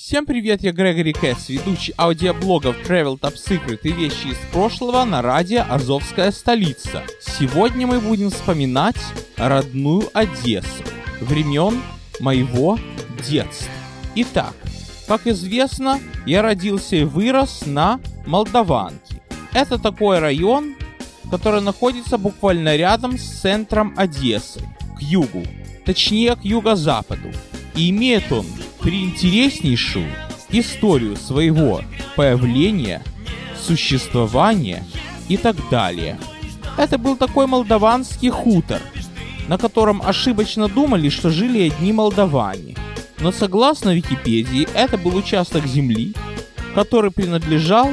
Всем привет, я Грегори Кэс, ведущий аудиоблогов Travel Top Secret и вещи из прошлого на радио Азовская столица. Сегодня мы будем вспоминать родную Одессу, времен моего детства. Итак, как известно, я родился и вырос на Молдаванке. Это такой район, который находится буквально рядом с центром Одессы, к югу, точнее к юго-западу. И имеет он приинтереснейшую историю своего появления, существования и так далее. Это был такой молдаванский хутор, на котором ошибочно думали, что жили одни молдаване. Но согласно Википедии, это был участок земли, который принадлежал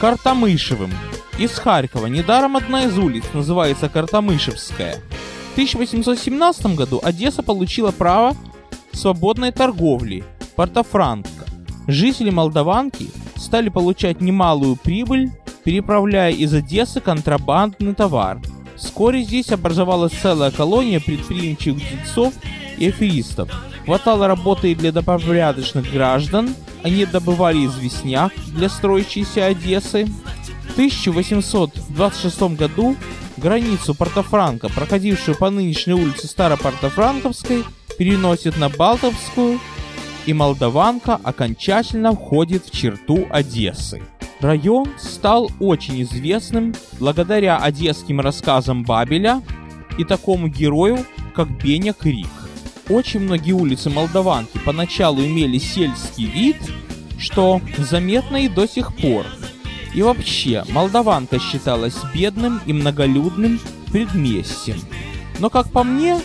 Картамышевым из Харькова. Недаром одна из улиц называется Картамышевская. В 1817 году Одесса получила право свободной торговли Портофранко. Жители Молдаванки стали получать немалую прибыль, переправляя из Одессы контрабандный товар. Вскоре здесь образовалась целая колония предприимчивых дельцов и аферистов. Хватало работы и для добропорядочных граждан, они добывали известняк для строящейся Одессы. В 1826 году границу Портофранка, проходившую по нынешней улице Старопортофранковской, переносит на Балтовскую, и Молдаванка окончательно входит в черту Одессы. Район стал очень известным благодаря одесским рассказам Бабеля и такому герою, как Беня Крик. Очень многие улицы Молдаванки поначалу имели сельский вид, что заметно и до сих пор. И вообще, Молдаванка считалась бедным и многолюдным предместьем. Но, как по мне,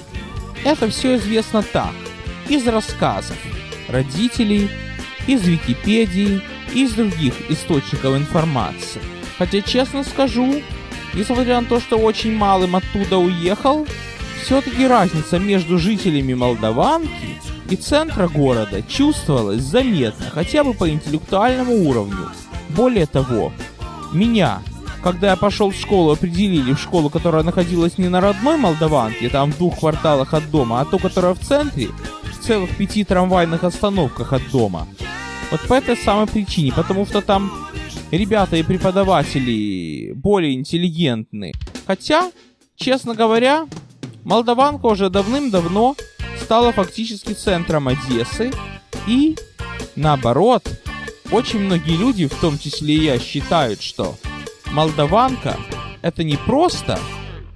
это все известно так, из рассказов родителей, из Википедии из других источников информации. Хотя, честно скажу, несмотря на то, что очень малым оттуда уехал, все-таки разница между жителями Молдаванки и центра города чувствовалась заметно, хотя бы по интеллектуальному уровню. Более того, меня, когда я пошел в школу, определили в школу, которая находилась не на родной Молдаванке, там в двух кварталах от дома, а то, которая в центре, в целых пяти трамвайных остановках от дома. Вот по этой самой причине, потому что там ребята и преподаватели более интеллигентны. Хотя, честно говоря, Молдаванка уже давным-давно стала фактически центром Одессы. И, наоборот, очень многие люди, в том числе и я, считают, что Молдаванка это не просто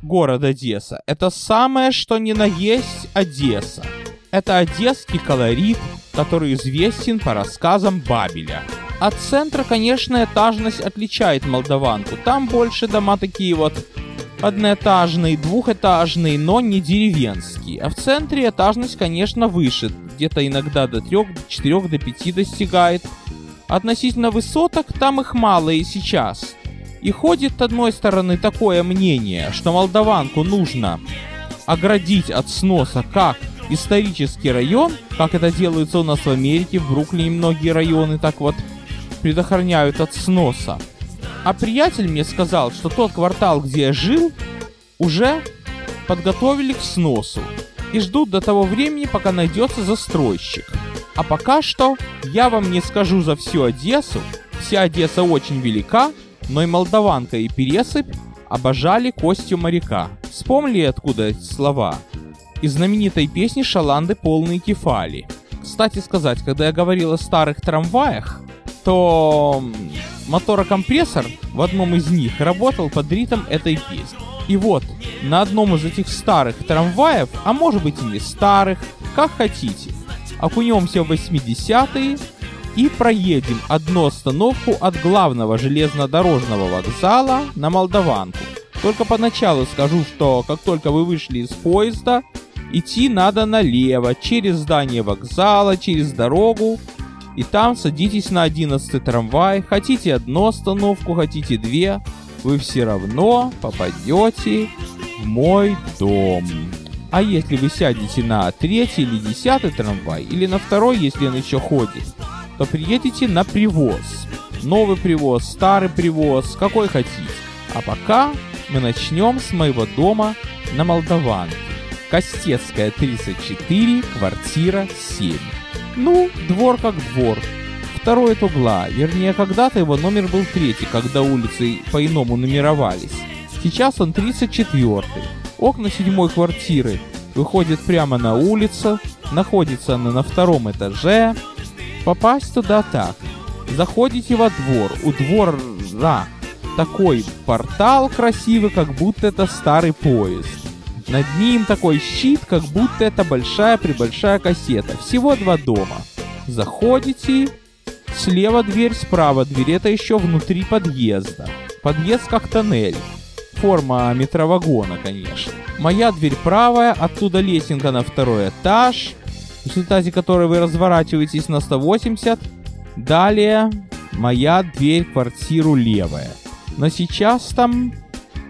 город Одесса, это самое что ни на есть Одесса. Это одесский колорит, который известен по рассказам Бабеля. От центра, конечно, этажность отличает Молдаванку. Там больше дома такие вот одноэтажные, двухэтажные, но не деревенские. А в центре этажность, конечно, выше. Где-то иногда до 3, до 4, до 5 достигает. Относительно высоток там их мало и сейчас. И ходит, с одной стороны, такое мнение, что Молдаванку нужно оградить от сноса как исторический район, как это делается у нас в Америке, в Бруклине многие районы так вот предохраняют от сноса. А приятель мне сказал, что тот квартал, где я жил, уже подготовили к сносу и ждут до того времени, пока найдется застройщик. А пока что я вам не скажу за всю Одессу. Вся Одесса очень велика, но и Молдаванка и Пересыпь обожали костью моряка. Вспомнили откуда эти слова? Из знаменитой песни Шаланды «Полные кефали». Кстати сказать, когда я говорил о старых трамваях, то моторокомпрессор в одном из них работал под ритм этой песни. И вот, на одном из этих старых трамваев, а может быть и не старых, как хотите, окунемся в 80-е и проедем одну остановку от главного железнодорожного вокзала на Молдаванку. Только поначалу скажу, что как только вы вышли из поезда, идти надо налево, через здание вокзала, через дорогу, и там садитесь на 11 трамвай, хотите одну остановку, хотите две, вы все равно попадете в мой дом. А если вы сядете на третий или десятый трамвай, или на второй, если он еще ходит, то приедете на привоз. Новый привоз, старый привоз, какой хотите. А пока мы начнем с моего дома на Молдаванке. Костецкая 34, квартира 7. Ну, двор как двор. Второй от угла. Вернее, когда-то его номер был третий, когда улицы по-иному нумеровались. Сейчас он 34-й. Окна седьмой квартиры выходят прямо на улицу, находится она на втором этаже. Попасть туда так. Заходите во двор. У двора такой портал красивый, как будто это старый поезд. Над ним такой щит, как будто это большая-пребольшая кассета. Всего два дома. Заходите, слева дверь, справа дверь. Это еще внутри подъезда. Подъезд как тоннель. Форма метровагона, конечно. Моя дверь правая, оттуда лесенка на второй этаж, в результате которой вы разворачиваетесь на 180. Далее моя дверь квартиру левая. Но сейчас там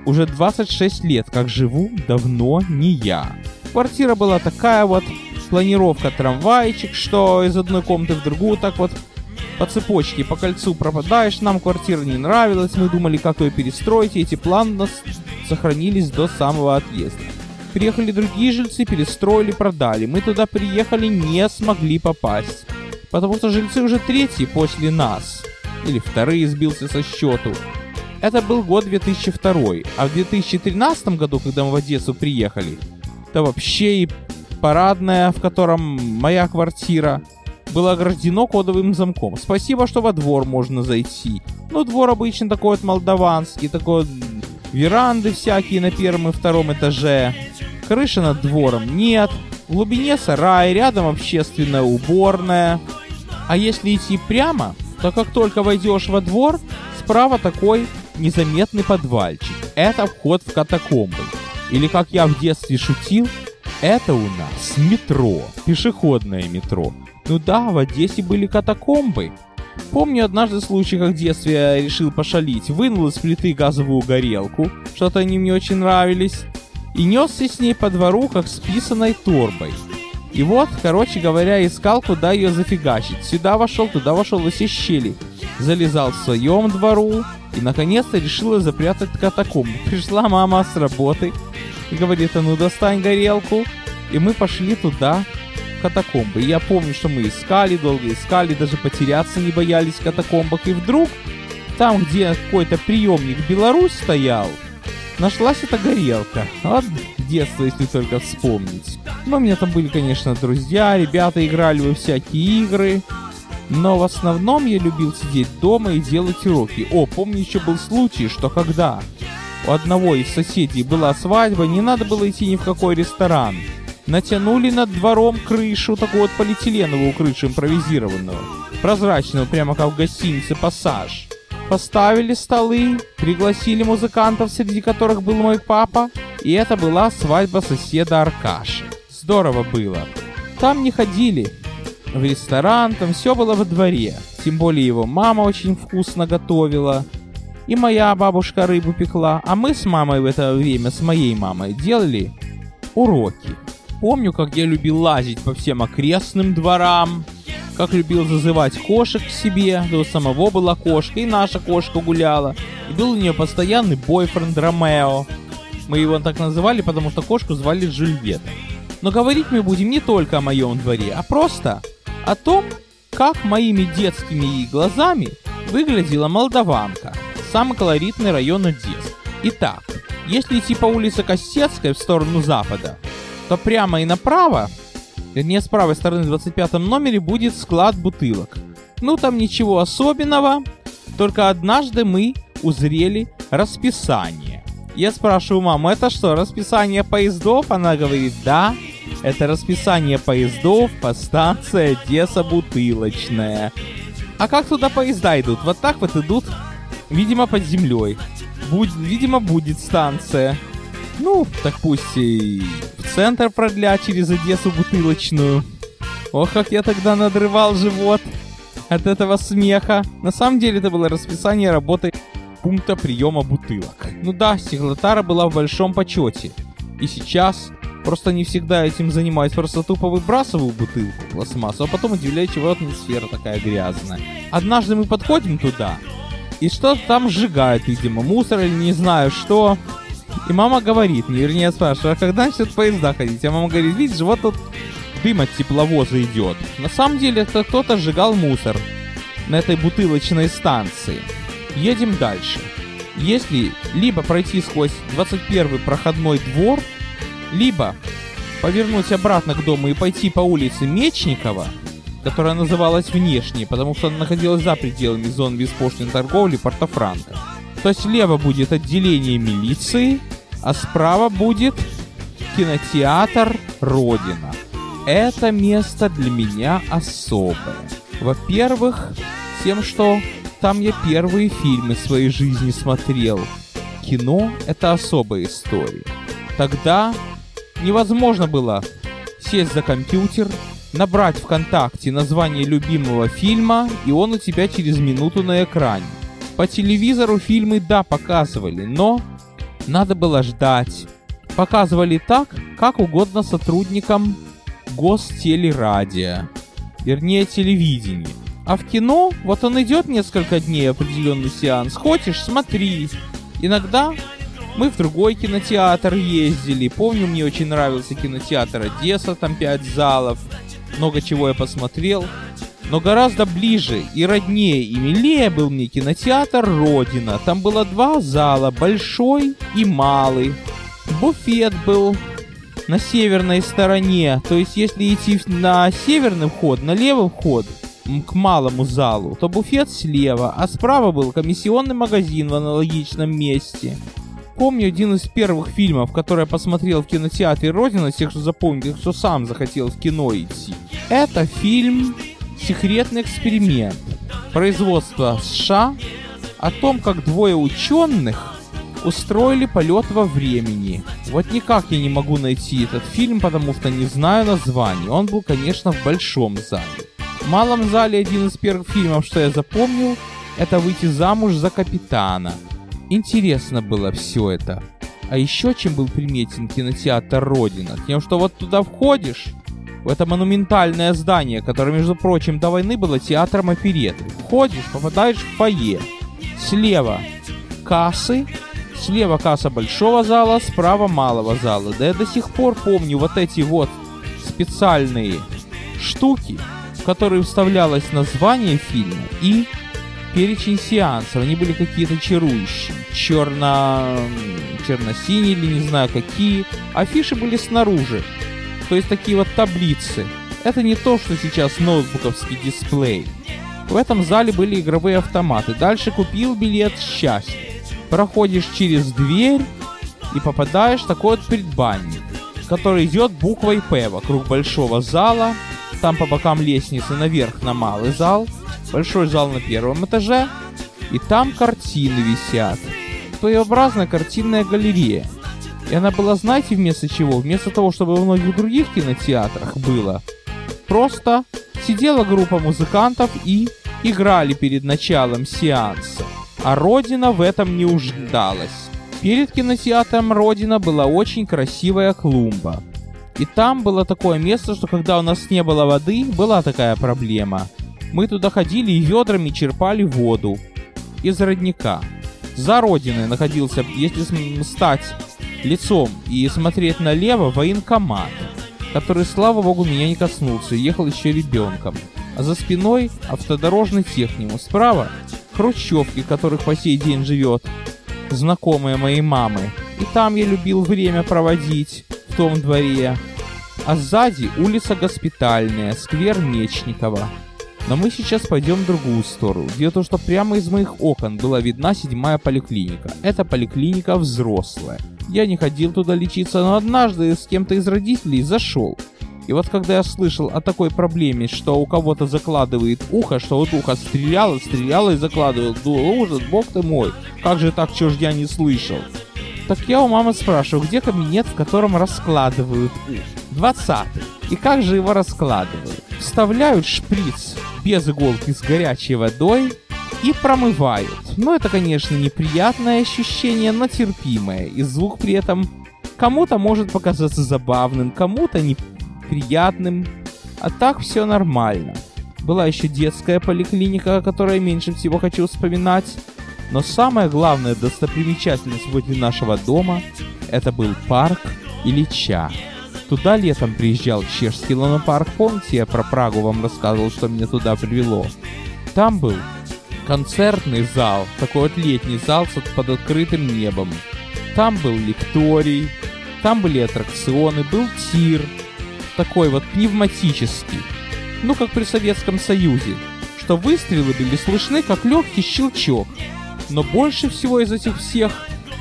уже 26 лет, как живу, давно не я. Квартира была такая вот, планировка трамвайчик, что из одной комнаты в другую так вот по цепочке, по кольцу пропадаешь, нам квартира не нравилась, мы думали, как ее перестроить, и эти планы у нас сохранились до самого отъезда. Приехали другие жильцы, перестроили, продали. Мы туда приехали, не смогли попасть. Потому что жильцы уже третьи после нас. Или вторые сбился со счету. Это был год 2002, а в 2013 году, когда мы в Одессу приехали, то вообще и парадная, в котором моя квартира, было ограждено кодовым замком. Спасибо, что во двор можно зайти. Ну, двор обычно такой вот молдаванский, такой вот веранды всякие на первом и втором этаже. Крыши над двором нет. В глубине сарай, рядом общественная уборная. А если идти прямо, то как только войдешь во двор, справа такой незаметный подвальчик. Это вход в катакомбы. Или, как я в детстве шутил, это у нас метро, пешеходное метро. Ну да, в Одессе были катакомбы. Помню однажды случай, как в детстве я решил пошалить. Вынул из плиты газовую горелку, что-то они мне очень нравились, и несся с ней по двору, как с писаной торбой. И вот, короче говоря, искал, куда ее зафигачить. Сюда вошел, туда вошел, во все щели. Залезал в своем двору и, наконец-то, решила запрятать катакомбу. Пришла мама с работы и говорит, а ну достань горелку. И мы пошли туда, в катакомбы. И я помню, что мы искали, долго искали, даже потеряться не боялись в катакомбах. И вдруг, там, где какой-то приемник Беларусь стоял, нашлась эта горелка. Вот детство, если только вспомнить. Но у меня там были, конечно, друзья, ребята играли во всякие игры. Но в основном я любил сидеть дома и делать уроки. О, помню еще был случай, что когда у одного из соседей была свадьба, не надо было идти ни в какой ресторан. Натянули над двором крышу, такую вот полиэтиленовую крышу импровизированную. Прозрачную, прямо как в гостинице «Пассаж». Поставили столы, пригласили музыкантов, среди которых был мой папа, и это была свадьба соседа Аркаши. Здорово было. Там не ходили в ресторан, там все было во дворе. Тем более его мама очень вкусно готовила. И моя бабушка рыбу пекла. А мы с мамой в это время, с моей мамой, делали уроки. Помню, как я любил лазить по всем окрестным дворам, как любил зазывать кошек к себе, да у самого была кошка, и наша кошка гуляла. И был у нее постоянный бойфренд Ромео. Мы его так называли, потому что кошку звали Жильвета. Но говорить мы будем не только о моем дворе, а просто о том, как моими детскими глазами выглядела Молдаванка, самый колоритный район Одессы. Итак, если идти по улице Костецкой в сторону запада, то прямо и направо Вернее, с правой стороны в 25 номере будет склад бутылок. Ну, там ничего особенного, только однажды мы узрели расписание. Я спрашиваю маму, это что, расписание поездов? Она говорит, да, это расписание поездов по станции Одесса Бутылочная. А как туда поезда идут? Вот так вот идут, видимо, под землей. Будь, видимо, будет станция. Ну, так пусть и центр продлят через Одессу бутылочную. Ох, как я тогда надрывал живот от этого смеха. На самом деле это было расписание работы пункта приема бутылок. Ну да, Стеклотара была в большом почете. И сейчас просто не всегда этим занимаюсь, просто тупо выбрасываю бутылку пластмассу, а потом удивляюсь, чего атмосфера такая грязная. Однажды мы подходим туда, и что-то там сжигают, видимо, мусор или не знаю что. И мама говорит мне, вернее, спрашиваю, а когда начнут поезда ходить? А мама говорит, видишь, вот тут дым от тепловоза идет. На самом деле это кто-то сжигал мусор на этой бутылочной станции. Едем дальше. Если либо пройти сквозь 21 проходной двор, либо повернуть обратно к дому и пойти по улице Мечникова, которая называлась внешней, потому что она находилась за пределами зон беспошлиной торговли Порто-Франко, то слева будет отделение милиции, а справа будет кинотеатр Родина. Это место для меня особое. Во-первых, тем, что там я первые фильмы своей жизни смотрел. Кино — это особая история. Тогда невозможно было сесть за компьютер, набрать ВКонтакте название любимого фильма, и он у тебя через минуту на экране. По телевизору фильмы, да, показывали, но надо было ждать. Показывали так, как угодно сотрудникам гостелерадио, вернее телевидения. А в кино, вот он идет несколько дней, определенный сеанс, хочешь, смотри. Иногда мы в другой кинотеатр ездили. Помню, мне очень нравился кинотеатр Одесса, там пять залов. Много чего я посмотрел. Но гораздо ближе и роднее и милее был мне кинотеатр Родина. Там было два зала, большой и малый. Буфет был на северной стороне. То есть, если идти на северный вход, на левый вход к малому залу, то буфет слева, а справа был комиссионный магазин в аналогичном месте. Помню один из первых фильмов, который я посмотрел в кинотеатре Родина, тех, что запомнил, что сам захотел в кино идти. Это фильм «Секретный эксперимент» производства США о том, как двое ученых устроили полет во времени. Вот никак я не могу найти этот фильм, потому что не знаю название. Он был, конечно, в большом зале. В малом зале один из первых фильмов, что я запомнил, это «Выйти замуж за капитана». Интересно было все это. А еще чем был приметен кинотеатр Родина? Тем, что вот туда входишь, это монументальное здание, которое, между прочим, до войны было театром опереты. Входишь, попадаешь в фойе. Слева кассы, слева касса большого зала, справа малого зала. Да я до сих пор помню вот эти вот специальные штуки, в которые вставлялось название фильма и перечень сеансов. Они были какие-то чарующие. Черно... черно-синие или не знаю какие. Афиши были снаружи. То есть такие вот таблицы. Это не то, что сейчас ноутбуковский дисплей. В этом зале были игровые автоматы. Дальше купил билет счастья. Проходишь через дверь и попадаешь в такой вот предбанник, который идет буквой П вокруг большого зала. Там по бокам лестницы наверх на малый зал большой зал на первом этаже, и там картины висят. Своеобразная картинная галерея. И она была, знаете, вместо чего? Вместо того, чтобы в многих других кинотеатрах было, просто сидела группа музыкантов и играли перед началом сеанса. А Родина в этом не уждалась. Перед кинотеатром Родина была очень красивая клумба. И там было такое место, что когда у нас не было воды, была такая проблема – мы туда ходили и ведрами черпали воду из родника. За родиной находился, если стать лицом и смотреть налево, военкомат, который, слава богу, меня не коснулся, ехал еще ребенком. А за спиной автодорожный техникум. Справа хрущевки, которых по сей день живет знакомая моей мамы. И там я любил время проводить, в том дворе. А сзади улица Госпитальная, сквер Мечникова. Но мы сейчас пойдем в другую сторону. Дело в том, что прямо из моих окон была видна седьмая поликлиника. Это поликлиника взрослая. Я не ходил туда лечиться, но однажды с кем-то из родителей зашел. И вот когда я слышал о такой проблеме, что у кого-то закладывает ухо, что вот ухо стреляло, стреляло и закладывал, думал, ужас, бог ты мой, как же так, чё ж я не слышал? Так я у мамы спрашиваю, где кабинет, в котором раскладывают ухо? Двадцатый. И как же его раскладывают? Вставляют шприц без иголки с горячей водой и промывают. Ну, это, конечно, неприятное ощущение, но терпимое. И звук при этом кому-то может показаться забавным, кому-то неприятным. А так все нормально. Была еще детская поликлиника, о которой меньше всего хочу вспоминать. Но самая главная достопримечательность возле нашего дома это был парк Ильича. Туда летом приезжал чешский лунопарк. Помните, я про Прагу вам рассказывал, что меня туда привело? Там был концертный зал, такой вот летний зал под открытым небом. Там был лекторий, там были аттракционы, был тир, такой вот пневматический, ну как при Советском Союзе, что выстрелы были слышны как легкий щелчок. Но больше всего из этих всех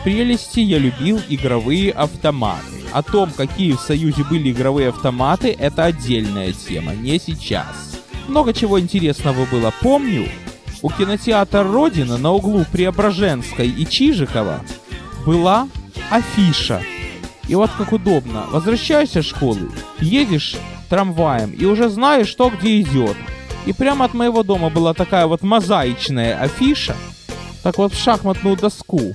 прелести я любил игровые автоматы. О том, какие в Союзе были игровые автоматы, это отдельная тема, не сейчас. Много чего интересного было. Помню, у кинотеатра «Родина» на углу Преображенской и Чижикова была афиша. И вот как удобно. Возвращаешься из школы, едешь трамваем и уже знаешь, что где идет. И прямо от моего дома была такая вот мозаичная афиша, так вот в шахматную доску.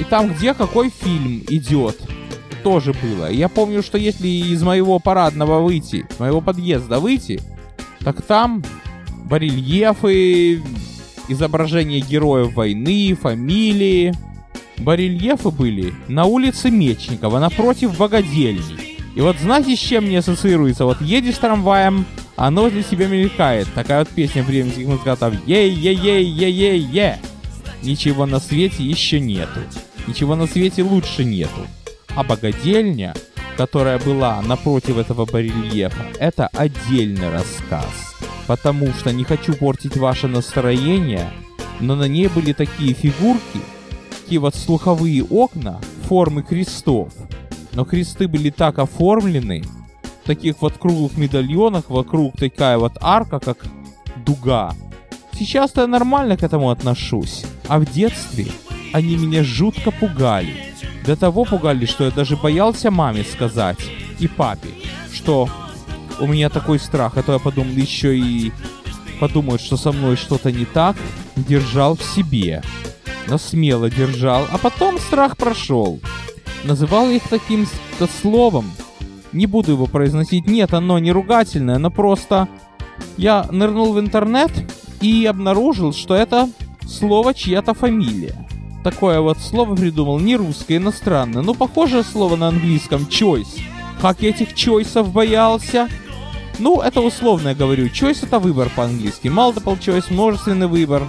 И там, где какой фильм идет, тоже было. Я помню, что если из моего парадного выйти, с моего подъезда выйти, так там барельефы, изображения героев войны, фамилии. Барельефы были на улице Мечникова, напротив богадельни. И вот знаете, с чем мне ассоциируется? Вот едешь трамваем, оно возле себя мелькает. Такая вот песня временских музыкантов. Ей-ей-ей-ей-ей-е. Ничего на свете еще нету. Ничего на свете лучше нету. А богадельня, которая была напротив этого барельефа, это отдельный рассказ. Потому что не хочу портить ваше настроение, но на ней были такие фигурки, такие вот слуховые окна формы крестов. Но кресты были так оформлены, в таких вот круглых медальонах, вокруг такая вот арка, как дуга. Сейчас-то я нормально к этому отношусь, а в детстве они меня жутко пугали. До того пугали, что я даже боялся маме сказать и папе, что у меня такой страх, а то я подумал еще и подумают, что со мной что-то не так, держал в себе. Но смело держал, а потом страх прошел. Называл их таким-то словом. Не буду его произносить, нет, оно не ругательное, но просто... Я нырнул в интернет и обнаружил, что это слово чья-то фамилия такое вот слово придумал, не русское, иностранное. Ну, похожее слово на английском choice. Как я этих чойсов боялся. Ну, это условно я говорю. Choice это выбор по-английски. Multiple choice, множественный выбор.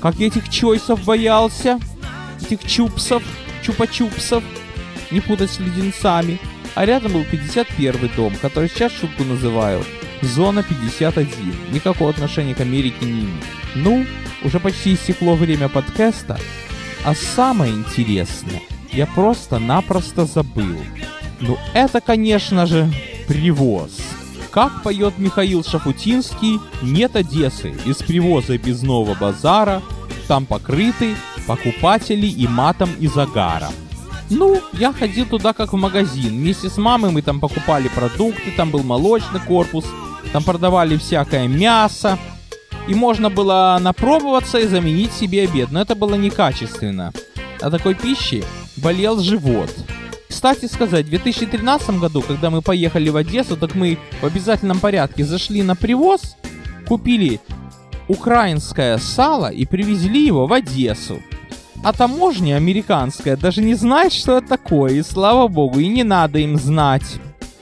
Как я этих чойсов боялся. Этих чупсов, чупа-чупсов. Не путать с леденцами. А рядом был 51 дом, который сейчас шутку называю. Зона 51. Никакого отношения к Америке не имеет. Ну, уже почти истекло время подкаста. А самое интересное, я просто-напросто забыл. Ну это, конечно же, привоз. Как поет Михаил Шафутинский, нет Одессы без привоза без нового базара, там покрыты покупатели и матом и загаром. Ну, я ходил туда как в магазин. Вместе с мамой мы там покупали продукты, там был молочный корпус, там продавали всякое мясо, и можно было напробоваться и заменить себе обед, но это было некачественно. От такой пищи болел живот. Кстати сказать, в 2013 году, когда мы поехали в Одессу, так мы в обязательном порядке зашли на привоз, купили украинское сало и привезли его в Одессу. А таможня американская даже не знает, что это такое, и слава богу, и не надо им знать.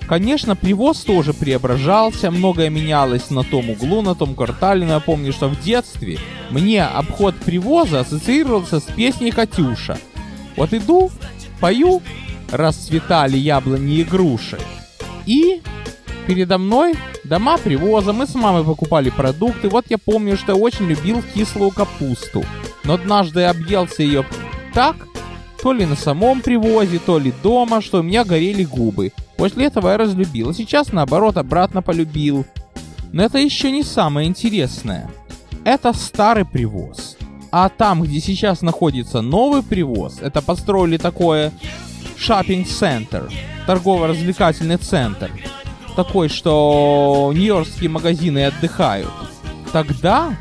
Конечно, привоз тоже преображался, многое менялось на том углу, на том квартале. Но я помню, что в детстве мне обход привоза ассоциировался с песней «Катюша». Вот иду, пою, расцветали яблони и груши. И передо мной дома привоза, мы с мамой покупали продукты. Вот я помню, что я очень любил кислую капусту. Но однажды объелся ее так, то ли на самом привозе, то ли дома, что у меня горели губы. После этого я разлюбил, а сейчас наоборот обратно полюбил. Но это еще не самое интересное. Это старый привоз. А там, где сейчас находится новый привоз, это построили такое шоппинг-центр, торгово-развлекательный центр. Такой, что нью-йоркские магазины отдыхают. Тогда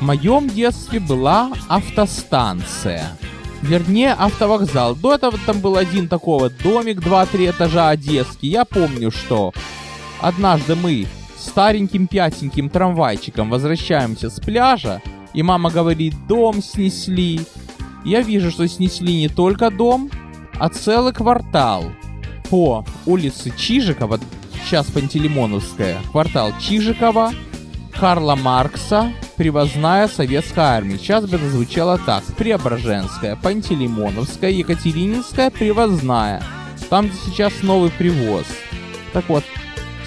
в моем детстве была автостанция вернее автовокзал. До этого там был один такой вот домик, 2-3 этажа одесский. Я помню, что однажды мы стареньким пятеньким трамвайчиком возвращаемся с пляжа, и мама говорит, дом снесли. Я вижу, что снесли не только дом, а целый квартал по улице Чижикова, сейчас Пантелеймоновская, квартал Чижикова, Карла Маркса, Привозная Советская Армия. Сейчас бы это звучало так. Преображенская, Пантелеймоновская, Екатерининская, Привозная. Там, где сейчас новый привоз. Так вот,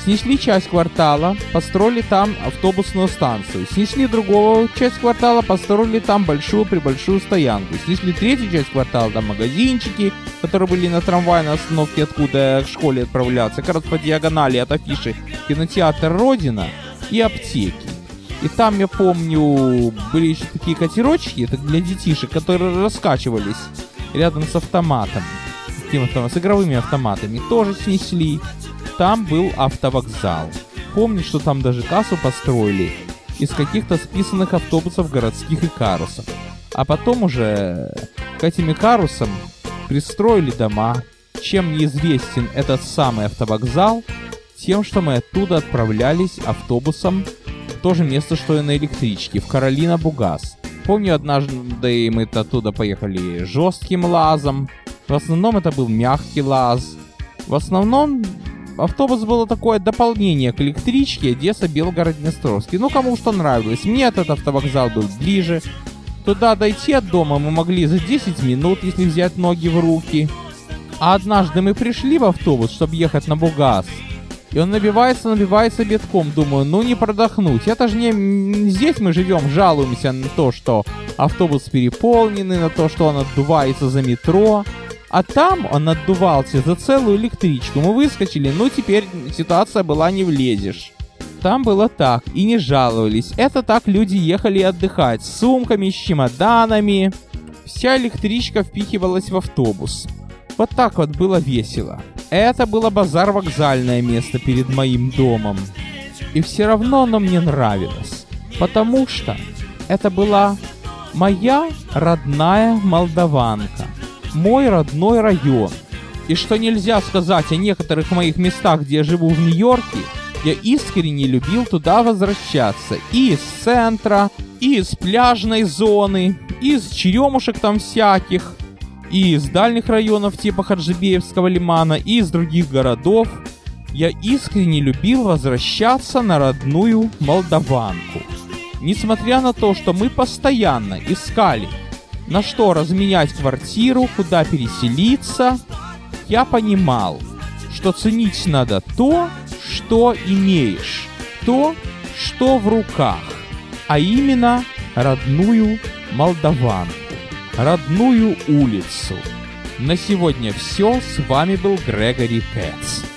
Снесли часть квартала, построили там автобусную станцию. Снесли другого часть квартала, построили там большую прибольшую стоянку. Снесли третью часть квартала, там магазинчики, которые были на трамвайной остановке, откуда к школе отправлялся. Как раз по диагонали от афиши кинотеатр «Родина» и аптеки. И там, я помню, были еще такие катерочки, это для детишек, которые раскачивались рядом с автоматом. С, с игровыми автоматами. Тоже снесли там был автовокзал. Помню, что там даже кассу построили из каких-то списанных автобусов городских и карусов. А потом уже к этим карусам пристроили дома. Чем неизвестен этот самый автовокзал? Тем, что мы оттуда отправлялись автобусом в то же место, что и на электричке, в Каролина Бугас. Помню, однажды мы оттуда поехали жестким лазом. В основном это был мягкий лаз. В основном автобус было такое дополнение к электричке Одесса-Белгород-Днестровский. Ну, кому что нравилось. Мне этот автовокзал был ближе. Туда дойти от дома мы могли за 10 минут, если взять ноги в руки. А однажды мы пришли в автобус, чтобы ехать на Бугас. И он набивается, набивается битком. Думаю, ну не продохнуть. Это же не здесь мы живем, жалуемся на то, что автобус переполненный, на то, что он отдувается за метро. А там он отдувался за целую электричку. Мы выскочили, ну теперь ситуация была не влезешь. Там было так, и не жаловались. Это так люди ехали отдыхать, с сумками, с чемоданами. Вся электричка впихивалась в автобус. Вот так вот было весело. Это было базар-вокзальное место перед моим домом. И все равно оно мне нравилось. Потому что это была моя родная молдаванка мой родной район. И что нельзя сказать о некоторых моих местах, где я живу в Нью-Йорке, я искренне любил туда возвращаться. И из центра, и из пляжной зоны, и из черемушек там всяких, и из дальних районов типа Хаджибеевского лимана, и из других городов. Я искренне любил возвращаться на родную Молдаванку. Несмотря на то, что мы постоянно искали на что разменять квартиру, куда переселиться, я понимал, что ценить надо то, что имеешь, то, что в руках, а именно родную Молдаванку, родную улицу. На сегодня все, с вами был Грегори Пэтс.